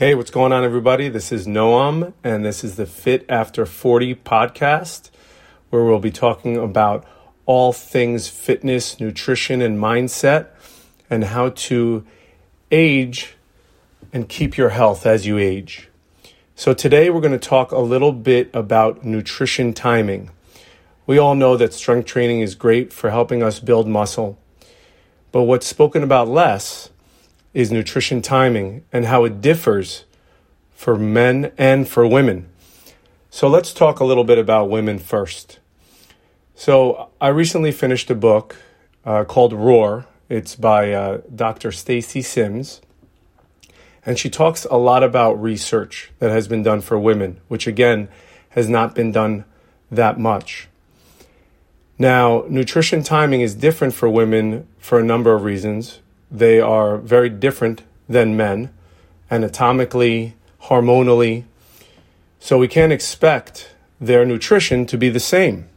Hey, what's going on, everybody? This is Noam, and this is the Fit After 40 podcast, where we'll be talking about all things fitness, nutrition, and mindset, and how to age and keep your health as you age. So, today we're going to talk a little bit about nutrition timing. We all know that strength training is great for helping us build muscle, but what's spoken about less is nutrition timing and how it differs for men and for women. So let's talk a little bit about women first. So I recently finished a book uh, called Roar. It's by uh, Dr. Stacy Sims. And she talks a lot about research that has been done for women, which again has not been done that much. Now, nutrition timing is different for women for a number of reasons. They are very different than men, anatomically, hormonally. So we can't expect their nutrition to be the same.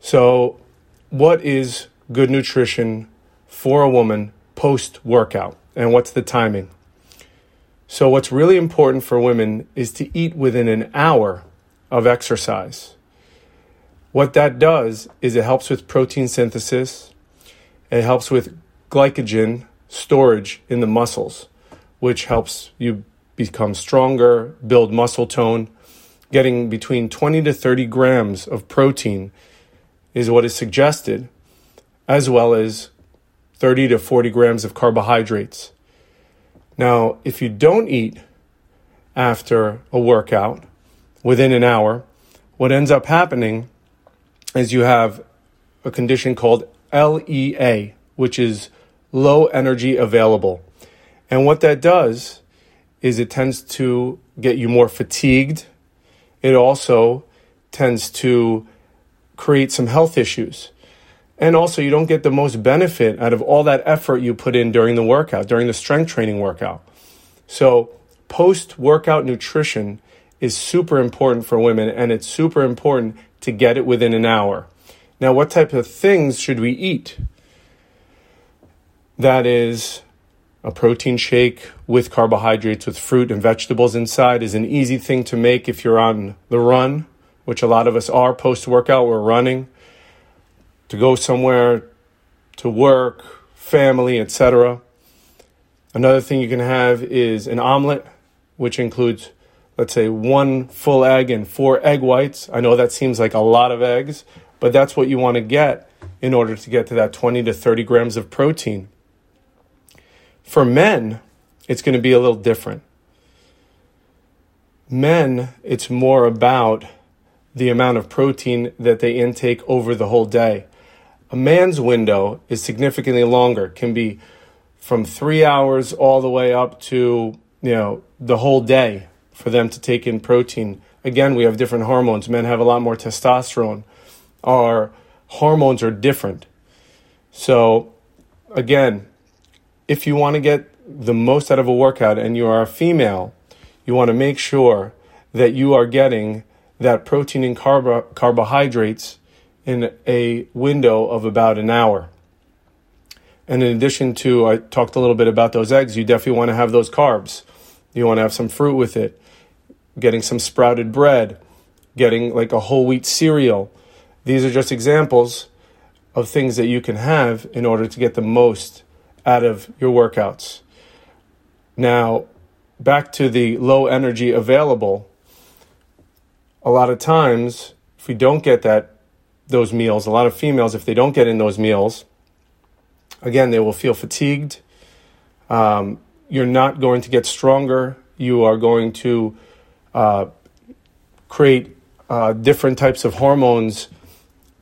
So, what is good nutrition for a woman post workout? And what's the timing? So, what's really important for women is to eat within an hour of exercise. What that does is it helps with protein synthesis, it helps with glycogen storage in the muscles, which helps you become stronger, build muscle tone. Getting between 20 to 30 grams of protein is what is suggested, as well as 30 to 40 grams of carbohydrates. Now, if you don't eat after a workout within an hour, what ends up happening is you have a condition called LEA, which is low energy available. And what that does is it tends to get you more fatigued. It also tends to create some health issues. And also, you don't get the most benefit out of all that effort you put in during the workout, during the strength training workout. So, post workout nutrition is super important for women, and it's super important to get it within an hour. Now, what type of things should we eat? That is a protein shake with carbohydrates with fruit and vegetables inside is an easy thing to make if you're on the run, which a lot of us are post workout, we're running to go somewhere to work, family, etc. Another thing you can have is an omelet, which includes, let's say, one full egg and four egg whites. I know that seems like a lot of eggs, but that's what you want to get in order to get to that 20 to 30 grams of protein. For men, it's going to be a little different. Men, it's more about the amount of protein that they intake over the whole day. A man's window is significantly longer, can be from three hours all the way up to you know the whole day for them to take in protein. Again, we have different hormones. Men have a lot more testosterone. Our hormones are different. So, again, if you want to get the most out of a workout and you are a female, you want to make sure that you are getting that protein and carbo- carbohydrates in a window of about an hour. And in addition to, I talked a little bit about those eggs, you definitely want to have those carbs. You want to have some fruit with it, getting some sprouted bread, getting like a whole wheat cereal. These are just examples of things that you can have in order to get the most out of your workouts. Now, back to the low energy available. A lot of times, if we don't get that those meals, a lot of females, if they don't get in those meals, again, they will feel fatigued. Um, you're not going to get stronger. You are going to uh, create uh, different types of hormones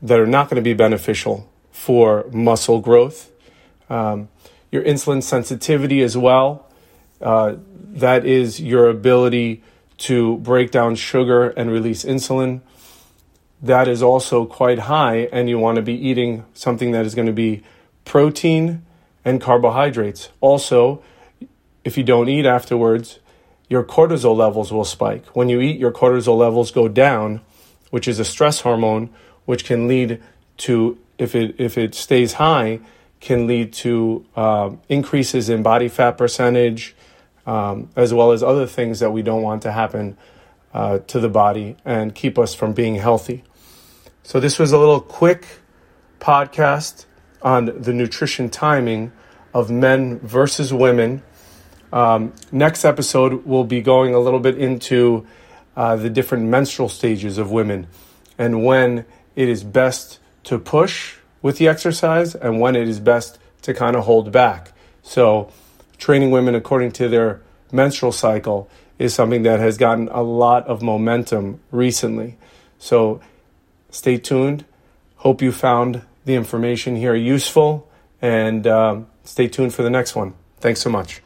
that are not going to be beneficial for muscle growth. Um, your insulin sensitivity as well. Uh, that is your ability to break down sugar and release insulin. That is also quite high, and you want to be eating something that is going to be protein and carbohydrates. Also, if you don't eat afterwards, your cortisol levels will spike. When you eat, your cortisol levels go down, which is a stress hormone, which can lead to, if it, if it stays high, can lead to uh, increases in body fat percentage, um, as well as other things that we don't want to happen uh, to the body and keep us from being healthy. So, this was a little quick podcast on the nutrition timing of men versus women. Um, next episode, we'll be going a little bit into uh, the different menstrual stages of women and when it is best to push with the exercise and when it is best to kind of hold back. So, training women according to their menstrual cycle is something that has gotten a lot of momentum recently. So, stay tuned. Hope you found the information here useful and um, stay tuned for the next one. Thanks so much.